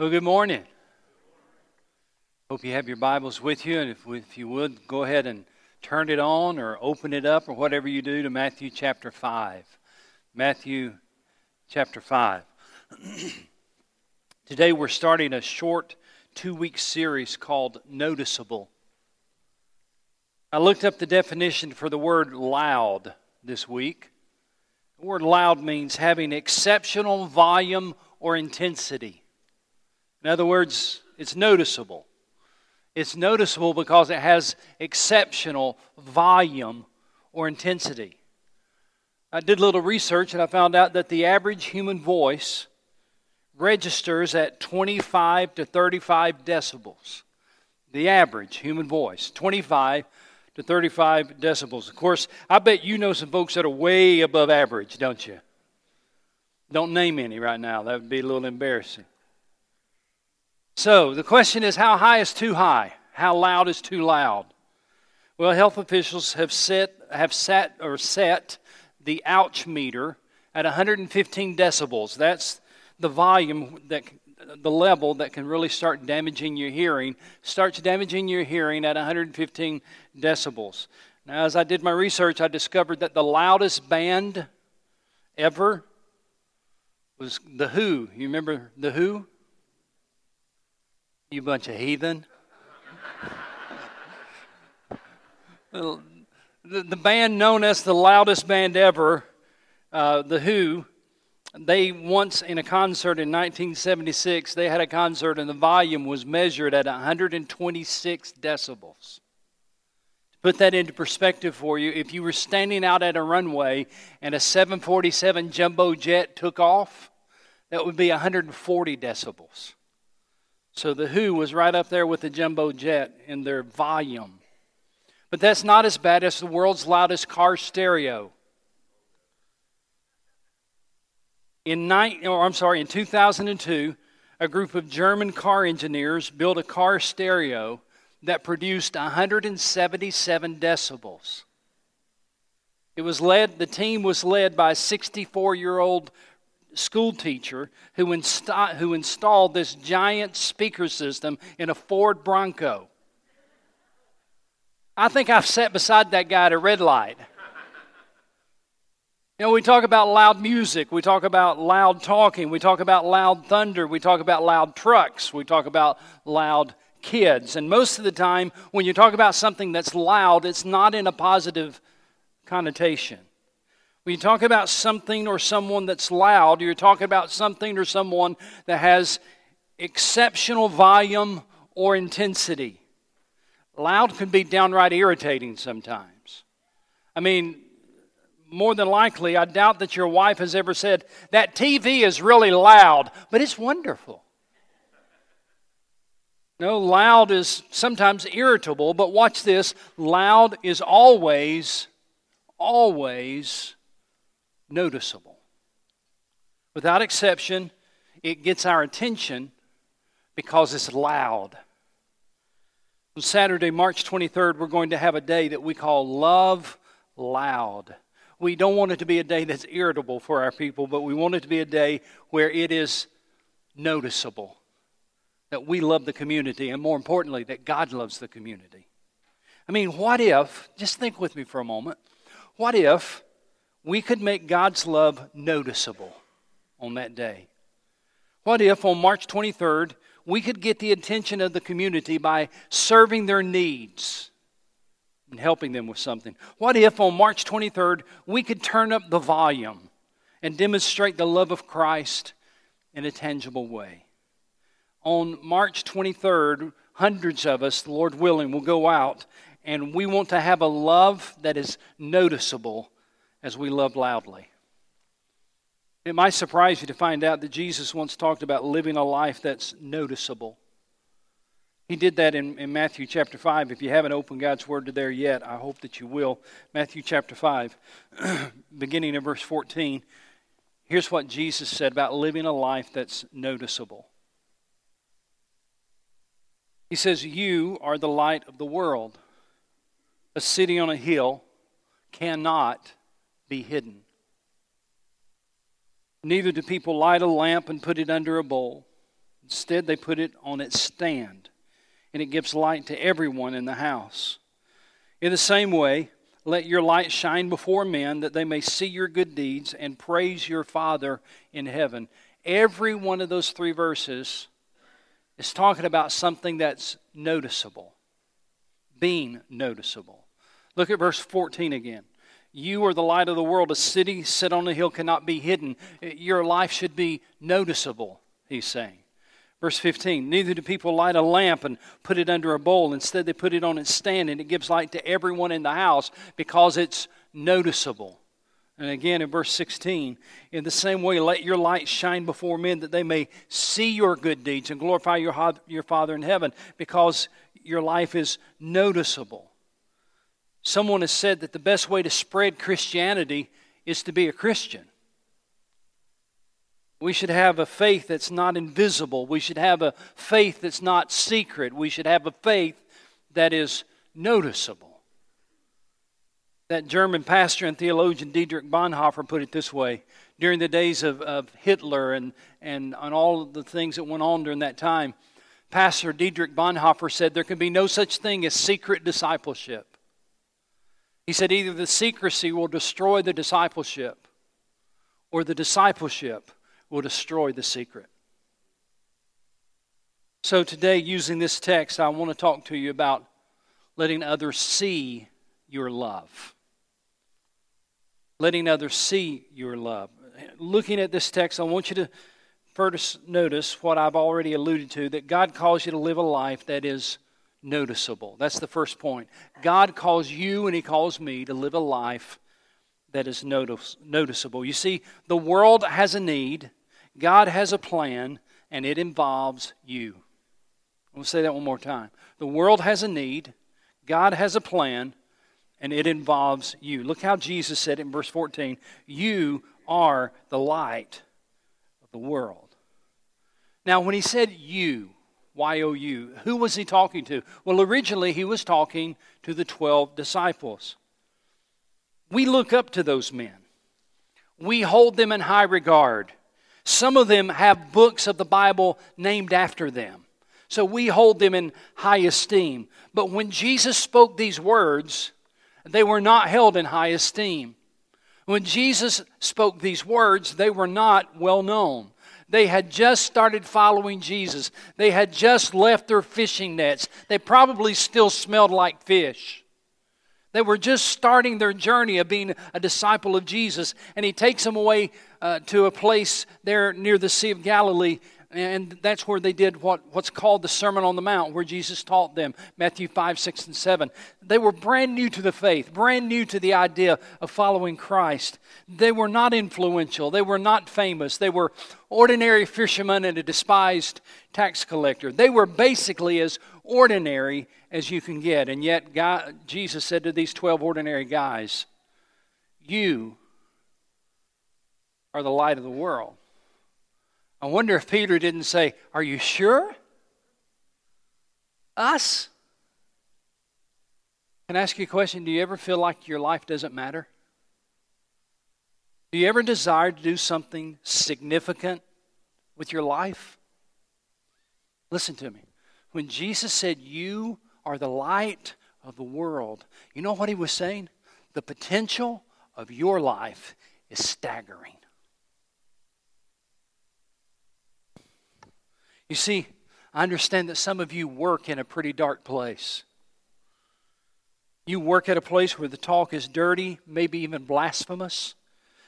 Well, good morning. Hope you have your Bibles with you, and if, if you would, go ahead and turn it on or open it up or whatever you do to Matthew chapter 5. Matthew chapter 5. Today we're starting a short two week series called Noticeable. I looked up the definition for the word loud this week. The word loud means having exceptional volume or intensity. In other words, it's noticeable. It's noticeable because it has exceptional volume or intensity. I did a little research and I found out that the average human voice registers at 25 to 35 decibels. The average human voice, 25 to 35 decibels. Of course, I bet you know some folks that are way above average, don't you? Don't name any right now, that would be a little embarrassing. So the question is how high is too high? How loud is too loud? Well, health officials have set have set or set the ouch meter at 115 decibels. That's the volume that the level that can really start damaging your hearing starts damaging your hearing at 115 decibels. Now, as I did my research, I discovered that the loudest band ever was The Who. You remember The Who? You bunch of heathen. the, the, band known as the loudest band ever, uh, The Who, they once in a concert in 1976, they had a concert and the volume was measured at 126 decibels. To put that into perspective for you, if you were standing out at a runway and a 747 jumbo jet took off, that would be 140 decibels. So the Who was right up there with the jumbo jet in their volume. But that's not as bad as the world's loudest car stereo. In nine, or I'm sorry, in 2002, a group of German car engineers built a car stereo that produced 177 decibels. It was led, the team was led by a 64 year old school teacher who, insta- who installed this giant speaker system in a Ford Bronco. I think I've sat beside that guy at a red light. You know, we talk about loud music, we talk about loud talking, we talk about loud thunder, we talk about loud trucks, we talk about loud kids. And most of the time, when you talk about something that's loud, it's not in a positive connotation. When you talk about something or someone that's loud, you're talking about something or someone that has exceptional volume or intensity. Loud can be downright irritating sometimes. I mean, more than likely, I doubt that your wife has ever said, That TV is really loud, but it's wonderful. No, loud is sometimes irritable, but watch this loud is always, always noticeable. Without exception, it gets our attention because it's loud. On Saturday, March 23rd, we're going to have a day that we call Love Loud. We don't want it to be a day that's irritable for our people, but we want it to be a day where it is noticeable that we love the community, and more importantly, that God loves the community. I mean, what if, just think with me for a moment, what if we could make God's love noticeable on that day. What if on March 23rd we could get the attention of the community by serving their needs and helping them with something? What if on March 23rd we could turn up the volume and demonstrate the love of Christ in a tangible way? On March 23rd, hundreds of us, Lord willing, will go out and we want to have a love that is noticeable as we love loudly. It might surprise you to find out that Jesus once talked about living a life that's noticeable. He did that in, in Matthew chapter 5. If you haven't opened God's Word to there yet, I hope that you will. Matthew chapter 5, beginning in verse 14. Here's what Jesus said about living a life that's noticeable. He says, You are the light of the world. A city on a hill cannot be hidden. Neither do people light a lamp and put it under a bowl, Instead, they put it on its stand, and it gives light to everyone in the house. In the same way, let your light shine before men that they may see your good deeds and praise your Father in heaven. Every one of those three verses is talking about something that's noticeable, being noticeable. Look at verse 14 again. You are the light of the world. A city set on a hill cannot be hidden. Your life should be noticeable, he's saying. Verse 15 Neither do people light a lamp and put it under a bowl. Instead, they put it on its stand, and it gives light to everyone in the house because it's noticeable. And again in verse 16, in the same way, let your light shine before men that they may see your good deeds and glorify your, your Father in heaven because your life is noticeable. Someone has said that the best way to spread Christianity is to be a Christian. We should have a faith that's not invisible. We should have a faith that's not secret. We should have a faith that is noticeable. That German pastor and theologian Dietrich Bonhoeffer put it this way during the days of, of Hitler and, and on all the things that went on during that time. Pastor Dietrich Bonhoeffer said there can be no such thing as secret discipleship. He said either the secrecy will destroy the discipleship or the discipleship will destroy the secret. So, today, using this text, I want to talk to you about letting others see your love. Letting others see your love. Looking at this text, I want you to first notice what I've already alluded to that God calls you to live a life that is noticeable. That's the first point. God calls you and He calls me to live a life that is notice, noticeable. You see, the world has a need, God has a plan, and it involves you. I'm going to say that one more time. The world has a need, God has a plan, and it involves you. Look how Jesus said in verse 14 You are the light of the world. Now, when he said you, Y O U, who was he talking to? Well, originally he was talking to the 12 disciples. We look up to those men, we hold them in high regard. Some of them have books of the Bible named after them. So we hold them in high esteem. But when Jesus spoke these words, they were not held in high esteem. When Jesus spoke these words, they were not well known. They had just started following Jesus. They had just left their fishing nets. They probably still smelled like fish. They were just starting their journey of being a disciple of Jesus, and he takes them away uh, to a place there near the Sea of Galilee, and that's where they did what, what's called the Sermon on the Mount, where Jesus taught them Matthew 5, 6, and 7. They were brand new to the faith, brand new to the idea of following Christ. They were not influential, they were not famous, they were ordinary fishermen and a despised tax collector. They were basically as ordinary as you can get. And yet, God, Jesus said to these 12 ordinary guys, You are the light of the world. I wonder if Peter didn't say, Are you sure? Us? Can I ask you a question? Do you ever feel like your life doesn't matter? Do you ever desire to do something significant with your life? Listen to me. When Jesus said, You are the light of the world, you know what he was saying? The potential of your life is staggering. You see, I understand that some of you work in a pretty dark place. You work at a place where the talk is dirty, maybe even blasphemous.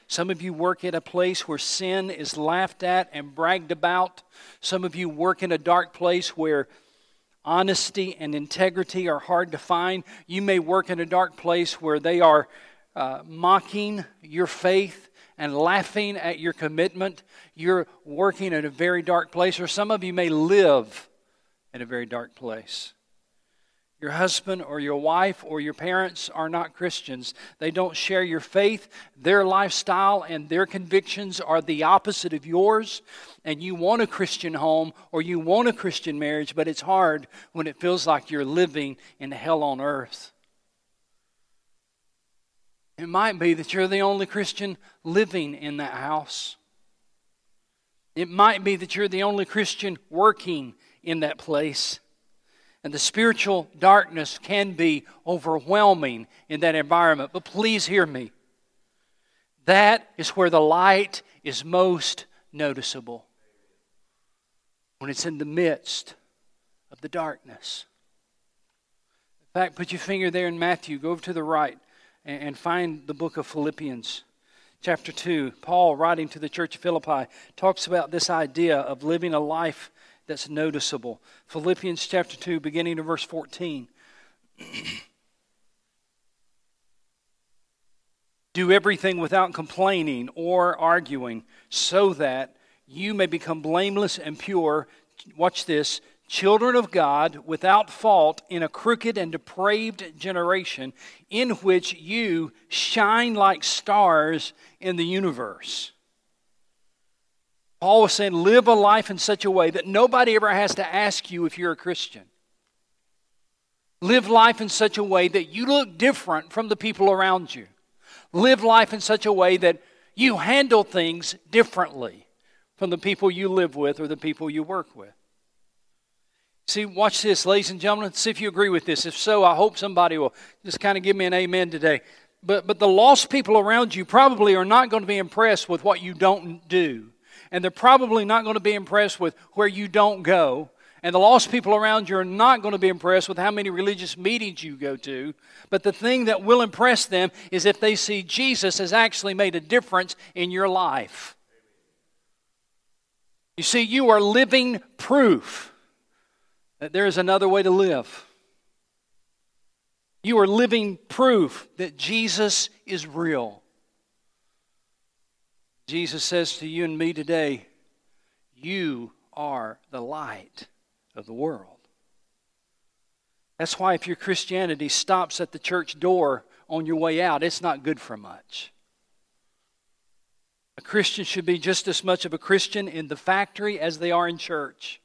Some of you work at a place where sin is laughed at and bragged about. Some of you work in a dark place where honesty and integrity are hard to find. You may work in a dark place where they are uh, mocking your faith and laughing at your commitment. You're working in a very dark place, or some of you may live in a very dark place. Your husband or your wife or your parents are not Christians. They don't share your faith. Their lifestyle and their convictions are the opposite of yours. And you want a Christian home or you want a Christian marriage, but it's hard when it feels like you're living in hell on earth. It might be that you're the only Christian living in that house. It might be that you're the only Christian working in that place. And the spiritual darkness can be overwhelming in that environment. But please hear me. That is where the light is most noticeable. When it's in the midst of the darkness. In fact, put your finger there in Matthew, go over to the right, and find the book of Philippians chapter 2, Paul, writing to the church of Philippi, talks about this idea of living a life that's noticeable. Philippians chapter 2, beginning of verse 14. Do everything without complaining or arguing, so that you may become blameless and pure. Watch this children of God without fault in a crooked and depraved generation in which you shine like stars in the universe. Paul was saying, live a life in such a way that nobody ever has to ask you if you're a Christian. Live life in such a way that you look different from the people around you. Live life in such a way that you handle things differently from the people you live with or the people you work with. See, watch this, ladies and gentlemen. See if you agree with this. If so, I hope somebody will just kind of give me an amen today. But, but the lost people around you probably are not going to be impressed with what you don't do. And they're probably not going to be impressed with where you don't go. And the lost people around you are not going to be impressed with how many religious meetings you go to. But the thing that will impress them is if they see Jesus has actually made a difference in your life. You see, you are living proof that there is another way to live. You are living proof that Jesus is real. Jesus says to you and me today, You are the light of the world. That's why if your Christianity stops at the church door on your way out, it's not good for much. A Christian should be just as much of a Christian in the factory as they are in church.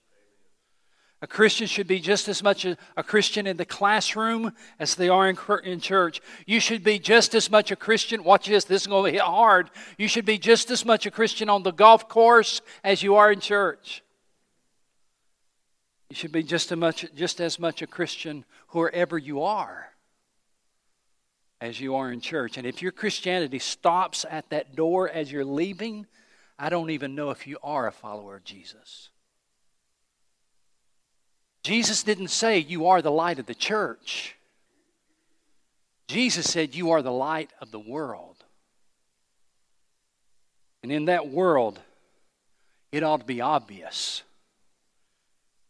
A Christian should be just as much a, a Christian in the classroom as they are in, in church. You should be just as much a Christian. Watch this, this is going to hit hard. You should be just as much a Christian on the golf course as you are in church. You should be just as much, just as much a Christian wherever you are as you are in church. And if your Christianity stops at that door as you're leaving, I don't even know if you are a follower of Jesus. Jesus didn't say, You are the light of the church. Jesus said, You are the light of the world. And in that world, it ought to be obvious,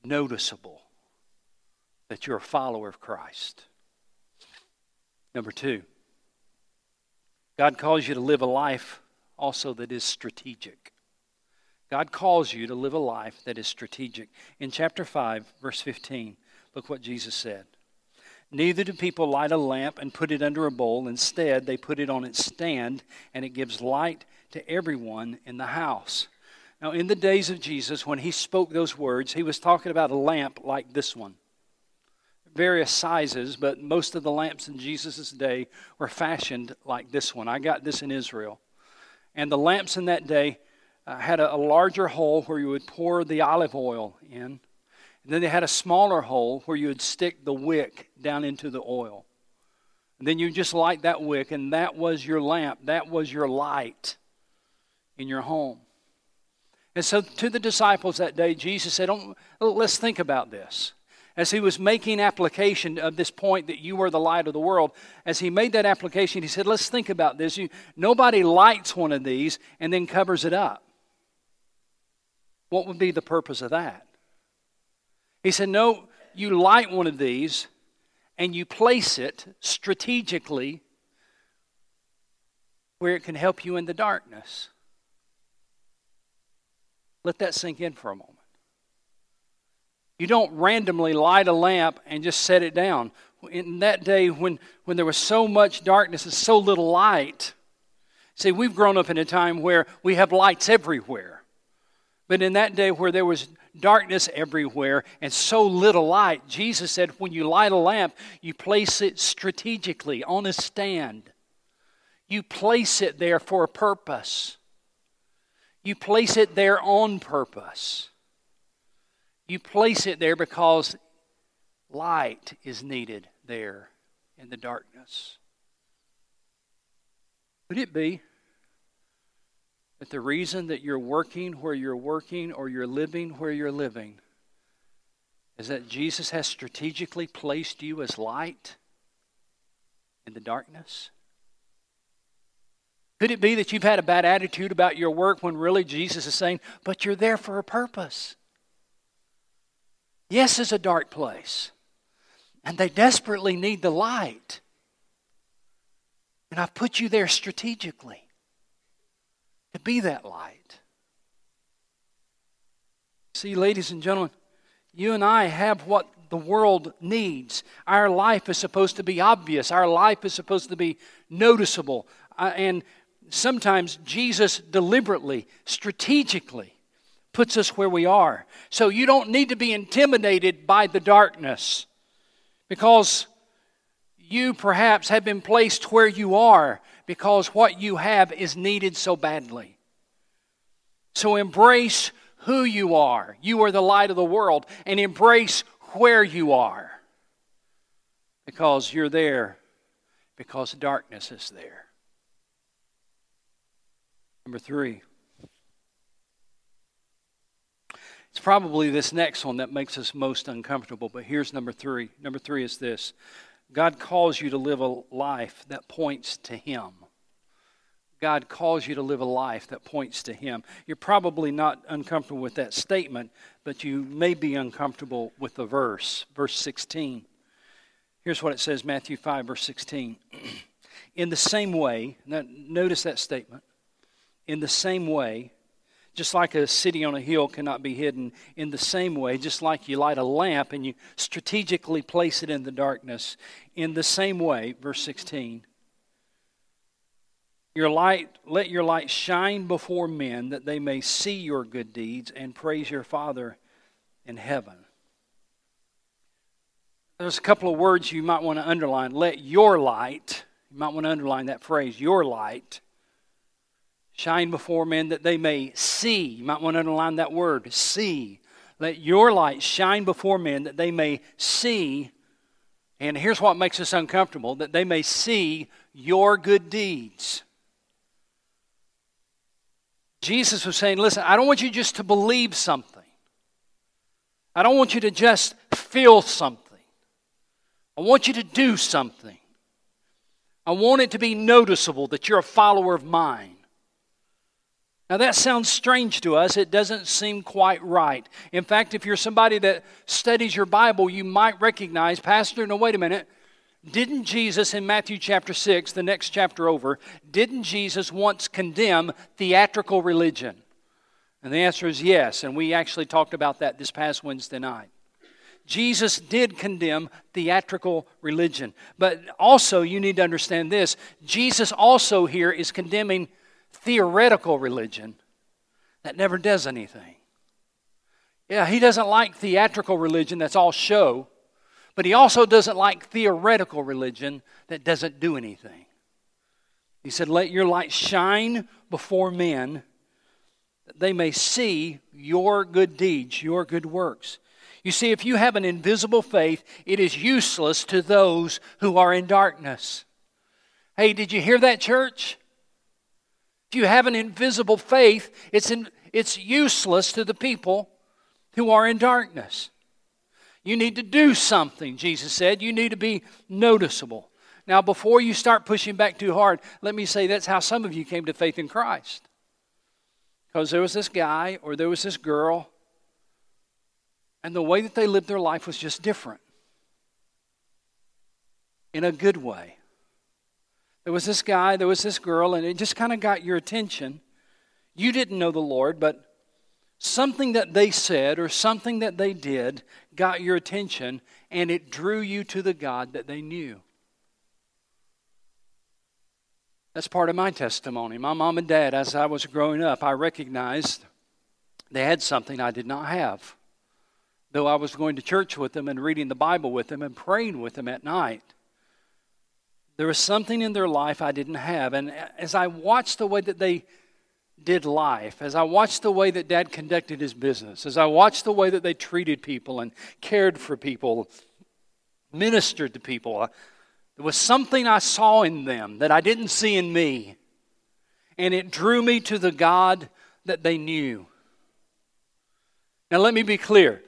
noticeable, that you're a follower of Christ. Number two, God calls you to live a life also that is strategic. God calls you to live a life that is strategic. In chapter 5, verse 15, look what Jesus said. Neither do people light a lamp and put it under a bowl. Instead, they put it on its stand, and it gives light to everyone in the house. Now, in the days of Jesus, when he spoke those words, he was talking about a lamp like this one. Various sizes, but most of the lamps in Jesus' day were fashioned like this one. I got this in Israel. And the lamps in that day uh, had a, a, larger hole where you would pour the olive oil in. And then they had a smaller hole where you would stick the wick down into the oil. And then you just light that wick, and that was your lamp. That was your light in your home. And so to the disciples that day, Jesus said, Let's think about this. As he was making application of this point that you are the light of the world, as he made that application, he said, Let's think about this. You, nobody lights one of these and then covers it up. What would be the purpose of that? He said, No, you light one of these and you place it strategically where it can help you in the darkness. Let that sink in for a moment. You don't randomly light a lamp and just set it down. In that day, when, when there was so much darkness and so little light, see, we've grown up in a time where we have lights everywhere. But in that day where there was darkness everywhere and so little light, Jesus said, when you light a lamp, you place it strategically on a stand. You place it there for a purpose. You place it there on purpose. You place it there because light is needed there in the darkness. Could it be that the reason that you're working where you're working or you're living where you're living is that Jesus has strategically placed you as light in the darkness? Could it be that you've had a bad attitude about your work when really Jesus is saying, but you're there for a purpose? Yes, it's a dark place, and they desperately need the light. And I've put you there strategically to be that light. See, ladies and gentlemen, you and I have what the world needs. Our life is supposed to be obvious, our life is supposed to be noticeable. Uh, and sometimes Jesus deliberately, strategically, puts us where we are. So you don't need to be intimidated by the darkness because you perhaps have been placed where you are because what you have is needed so badly. So embrace who you are. You are the light of the world, and embrace where you are because you're there because darkness is there. Number three. It's probably this next one that makes us most uncomfortable, but here's number three. Number three is this God calls you to live a life that points to Him. God calls you to live a life that points to Him. You're probably not uncomfortable with that statement, but you may be uncomfortable with the verse, verse 16. Here's what it says Matthew 5, verse 16. In the same way, now notice that statement. In the same way, just like a city on a hill cannot be hidden, in the same way, just like you light a lamp and you strategically place it in the darkness, in the same way, verse 16, your light, let your light shine before men that they may see your good deeds and praise your Father in heaven. There's a couple of words you might want to underline. Let your light, you might want to underline that phrase, your light Shine before men that they may see. You might want to underline that word, see. Let your light shine before men that they may see. And here's what makes us uncomfortable that they may see your good deeds. Jesus was saying, Listen, I don't want you just to believe something, I don't want you to just feel something. I want you to do something. I want it to be noticeable that you're a follower of mine. Now, that sounds strange to us. It doesn't seem quite right. In fact, if you're somebody that studies your Bible, you might recognize, Pastor, no, wait a minute. Didn't Jesus in Matthew chapter 6, the next chapter over, didn't Jesus once condemn theatrical religion? And the answer is yes. And we actually talked about that this past Wednesday night. Jesus did condemn theatrical religion. But also, you need to understand this Jesus also here is condemning theoretical religion that never does anything. Yeah, he doesn't like theatrical religion that's all show, but he also doesn't like theoretical religion that doesn't do anything. He said, Let your light shine before men that they may see your good deeds, your good works. You see, if you have an invisible faith, it is useless to those who are in darkness. Hey, did you hear that, church? If you have an invisible faith, it's, in, it's useless to the people who are in darkness. You need to do something, Jesus said. You need to be noticeable. Now, before you start pushing back too hard, let me say that's how some of you came to faith in Christ. Because there was this guy or there was this girl, and the way that they lived their life was just different in a good way. There was this guy, there was this girl, and it just kind of got your attention. You didn't know the Lord, but something that they said or something that they did got your attention, and it drew you to the God that they knew. That's part of my testimony. My mom and dad, as I was growing up, I recognized they had something I did not have. Though I was going to church with them and reading the Bible with them and praying with them at night. There was something in their life I didn't have. And as I watched the way that they did life, as I watched the way that dad conducted his business, as I watched the way that they treated people and cared for people, ministered to people, uh, there was something I saw in them that I didn't see in me. And it drew me to the God that they knew. Now, let me be clear.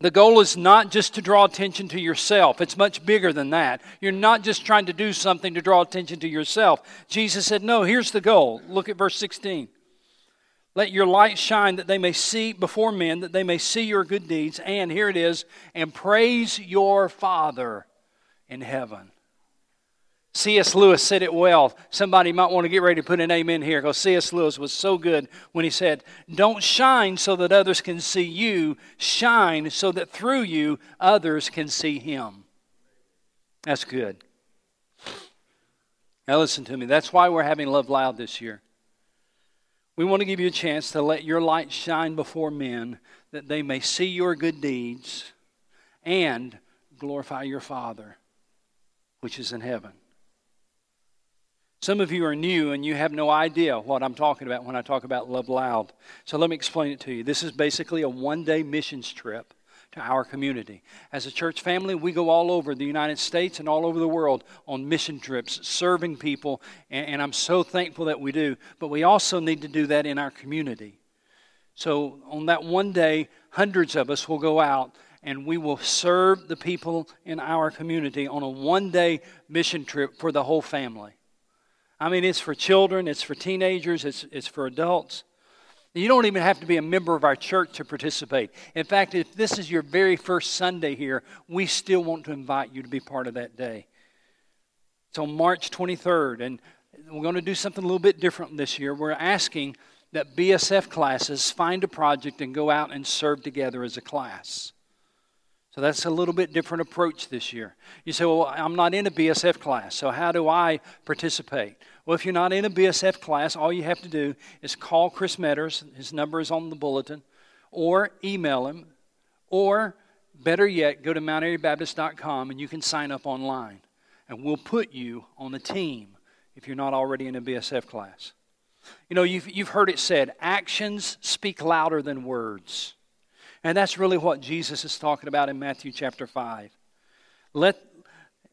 The goal is not just to draw attention to yourself. It's much bigger than that. You're not just trying to do something to draw attention to yourself. Jesus said, No, here's the goal. Look at verse 16. Let your light shine that they may see before men, that they may see your good deeds, and here it is, and praise your Father in heaven. C.S. Lewis said it well. Somebody might want to get ready to put an amen here because C.S. Lewis was so good when he said, Don't shine so that others can see you, shine so that through you others can see him. That's good. Now, listen to me. That's why we're having Love Loud this year. We want to give you a chance to let your light shine before men that they may see your good deeds and glorify your Father which is in heaven. Some of you are new and you have no idea what I'm talking about when I talk about Love Loud. So let me explain it to you. This is basically a one day missions trip to our community. As a church family, we go all over the United States and all over the world on mission trips, serving people, and, and I'm so thankful that we do. But we also need to do that in our community. So on that one day, hundreds of us will go out and we will serve the people in our community on a one day mission trip for the whole family. I mean, it's for children, it's for teenagers, it's, it's for adults. You don't even have to be a member of our church to participate. In fact, if this is your very first Sunday here, we still want to invite you to be part of that day. It's on March 23rd, and we're going to do something a little bit different this year. We're asking that BSF classes find a project and go out and serve together as a class. So that's a little bit different approach this year. You say, well, I'm not in a BSF class, so how do I participate? Well, if you're not in a BSF class, all you have to do is call Chris Metters, his number is on the bulletin, or email him, or better yet, go to MountAiryBaptist.com and you can sign up online. And we'll put you on the team if you're not already in a BSF class. You know, you've, you've heard it said actions speak louder than words. And that's really what Jesus is talking about in Matthew chapter 5. Let,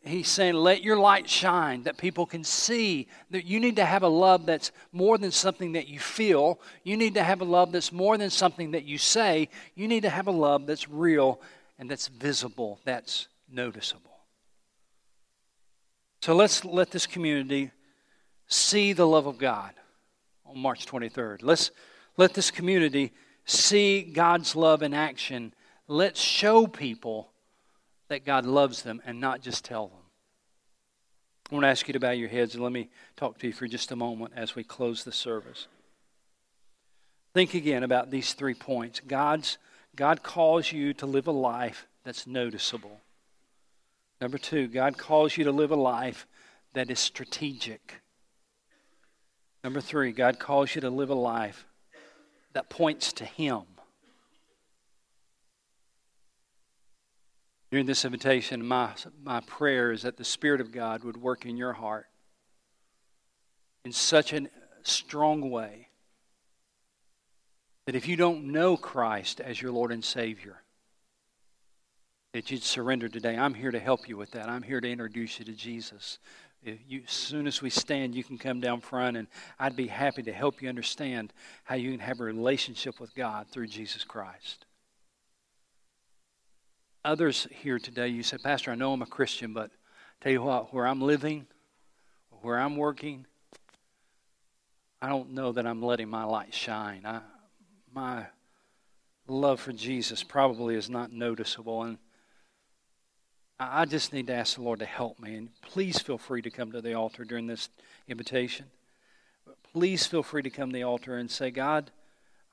he's saying, let your light shine that people can see that you need to have a love that's more than something that you feel. You need to have a love that's more than something that you say. You need to have a love that's real and that's visible, that's noticeable. So let's let this community see the love of God on March 23rd. Let's let this community see God's love in action, let's show people that God loves them and not just tell them. I want to ask you to bow your heads and let me talk to you for just a moment as we close the service. Think again about these three points. God's, God calls you to live a life that's noticeable. Number two, God calls you to live a life that is strategic. Number three, God calls you to live a life that points to Him. During this invitation, my, my prayer is that the Spirit of God would work in your heart in such a strong way that if you don't know Christ as your Lord and Savior, that you'd surrender today. I'm here to help you with that. I'm here to introduce you to Jesus. You, as soon as we stand, you can come down front, and I'd be happy to help you understand how you can have a relationship with God through Jesus Christ. Others here today, you said, Pastor, I know I'm a Christian, but tell you what, where I'm living, where I'm working, I don't know that I'm letting my light shine. I, my love for Jesus probably is not noticeable, and I just need to ask the Lord to help me. And please feel free to come to the altar during this invitation. Please feel free to come to the altar and say, God,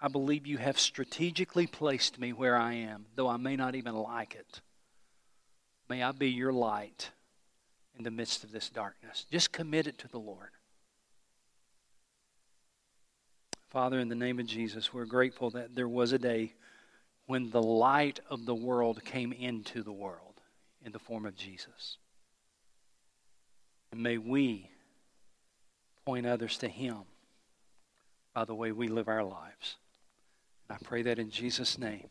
I believe you have strategically placed me where I am, though I may not even like it. May I be your light in the midst of this darkness. Just commit it to the Lord. Father, in the name of Jesus, we're grateful that there was a day when the light of the world came into the world in the form of Jesus. And may we point others to Him by the way we live our lives. I pray that in Jesus' name.